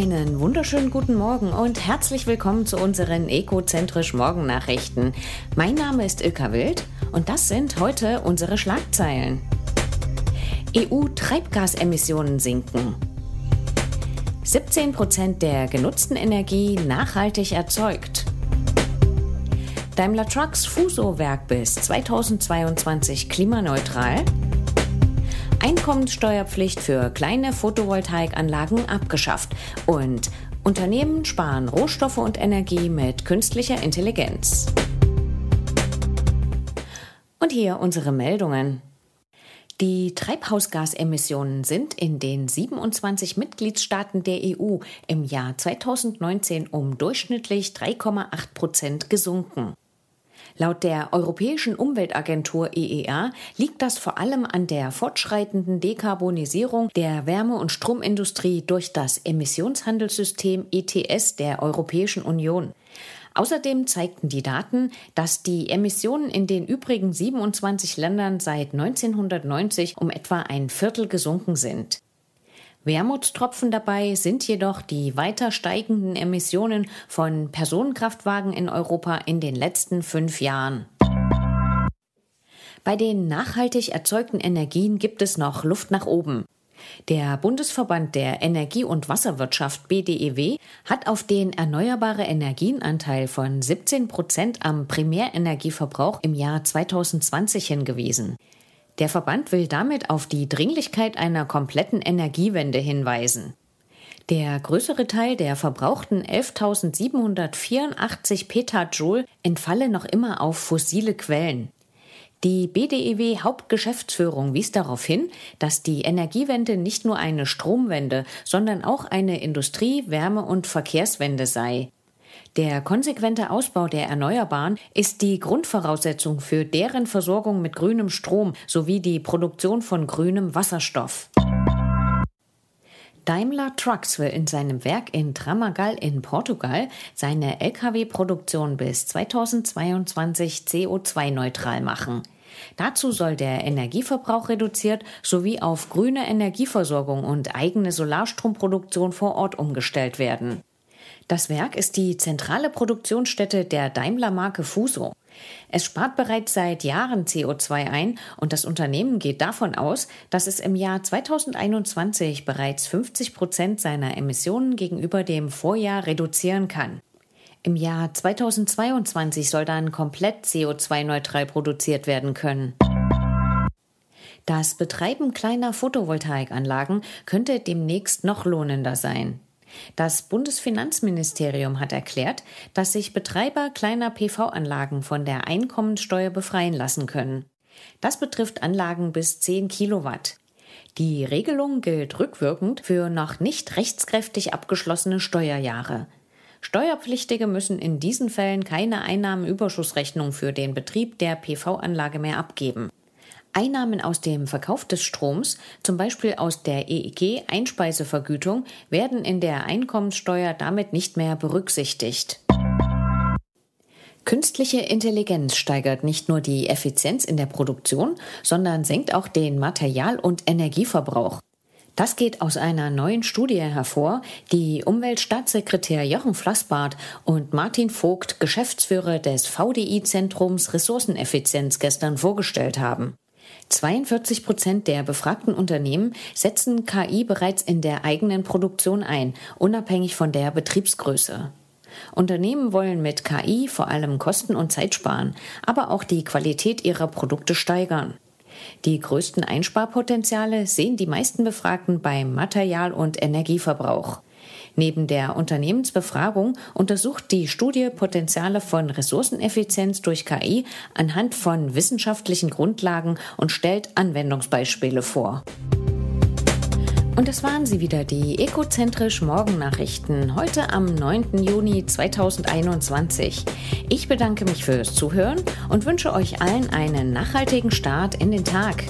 Einen wunderschönen guten Morgen und herzlich willkommen zu unseren Ekozentrisch Morgennachrichten. Mein Name ist Ilka Wild und das sind heute unsere Schlagzeilen. EU-Treibgasemissionen sinken. 17 Prozent der genutzten Energie nachhaltig erzeugt. Daimler Trucks Fuso-Werk bis 2022 klimaneutral. Einkommenssteuerpflicht für kleine Photovoltaikanlagen abgeschafft und Unternehmen sparen Rohstoffe und Energie mit künstlicher Intelligenz. Und hier unsere Meldungen. Die Treibhausgasemissionen sind in den 27 Mitgliedstaaten der EU im Jahr 2019 um durchschnittlich 3,8 Prozent gesunken. Laut der Europäischen Umweltagentur EEA liegt das vor allem an der fortschreitenden Dekarbonisierung der Wärme- und Stromindustrie durch das Emissionshandelssystem ETS der Europäischen Union. Außerdem zeigten die Daten, dass die Emissionen in den übrigen 27 Ländern seit 1990 um etwa ein Viertel gesunken sind. Wermutstropfen dabei sind jedoch die weiter steigenden Emissionen von Personenkraftwagen in Europa in den letzten fünf Jahren. Bei den nachhaltig erzeugten Energien gibt es noch Luft nach oben. Der Bundesverband der Energie- und Wasserwirtschaft BDEW hat auf den erneuerbare Energienanteil von 17 Prozent am Primärenergieverbrauch im Jahr 2020 hingewiesen. Der Verband will damit auf die Dringlichkeit einer kompletten Energiewende hinweisen. Der größere Teil der verbrauchten 11.784 Petajoule entfalle noch immer auf fossile Quellen. Die BDEW Hauptgeschäftsführung wies darauf hin, dass die Energiewende nicht nur eine Stromwende, sondern auch eine Industrie-, Wärme- und Verkehrswende sei. Der konsequente Ausbau der Erneuerbaren ist die Grundvoraussetzung für deren Versorgung mit grünem Strom sowie die Produktion von grünem Wasserstoff. Daimler Trucks will in seinem Werk in Tramagal in Portugal seine Lkw-Produktion bis 2022 CO2-neutral machen. Dazu soll der Energieverbrauch reduziert sowie auf grüne Energieversorgung und eigene Solarstromproduktion vor Ort umgestellt werden. Das Werk ist die zentrale Produktionsstätte der Daimler-Marke Fuso. Es spart bereits seit Jahren CO2 ein und das Unternehmen geht davon aus, dass es im Jahr 2021 bereits 50 Prozent seiner Emissionen gegenüber dem Vorjahr reduzieren kann. Im Jahr 2022 soll dann komplett CO2-neutral produziert werden können. Das Betreiben kleiner Photovoltaikanlagen könnte demnächst noch lohnender sein. Das Bundesfinanzministerium hat erklärt, dass sich Betreiber kleiner PV-Anlagen von der Einkommensteuer befreien lassen können. Das betrifft Anlagen bis 10 Kilowatt. Die Regelung gilt rückwirkend für noch nicht rechtskräftig abgeschlossene Steuerjahre. Steuerpflichtige müssen in diesen Fällen keine Einnahmenüberschussrechnung für den Betrieb der PV-Anlage mehr abgeben. Einnahmen aus dem Verkauf des Stroms, zum Beispiel aus der EEG-Einspeisevergütung, werden in der Einkommenssteuer damit nicht mehr berücksichtigt. Künstliche Intelligenz steigert nicht nur die Effizienz in der Produktion, sondern senkt auch den Material- und Energieverbrauch. Das geht aus einer neuen Studie hervor, die Umweltstaatssekretär Jochen Flassbart und Martin Vogt, Geschäftsführer des VDI-Zentrums Ressourceneffizienz, gestern vorgestellt haben. 42 Prozent der befragten Unternehmen setzen KI bereits in der eigenen Produktion ein, unabhängig von der Betriebsgröße. Unternehmen wollen mit KI vor allem Kosten und Zeit sparen, aber auch die Qualität ihrer Produkte steigern. Die größten Einsparpotenziale sehen die meisten Befragten beim Material- und Energieverbrauch. Neben der Unternehmensbefragung untersucht die Studie Potenziale von Ressourceneffizienz durch KI anhand von wissenschaftlichen Grundlagen und stellt Anwendungsbeispiele vor. Und das waren sie wieder, die Ekozentrisch Morgennachrichten, heute am 9. Juni 2021. Ich bedanke mich fürs Zuhören und wünsche euch allen einen nachhaltigen Start in den Tag.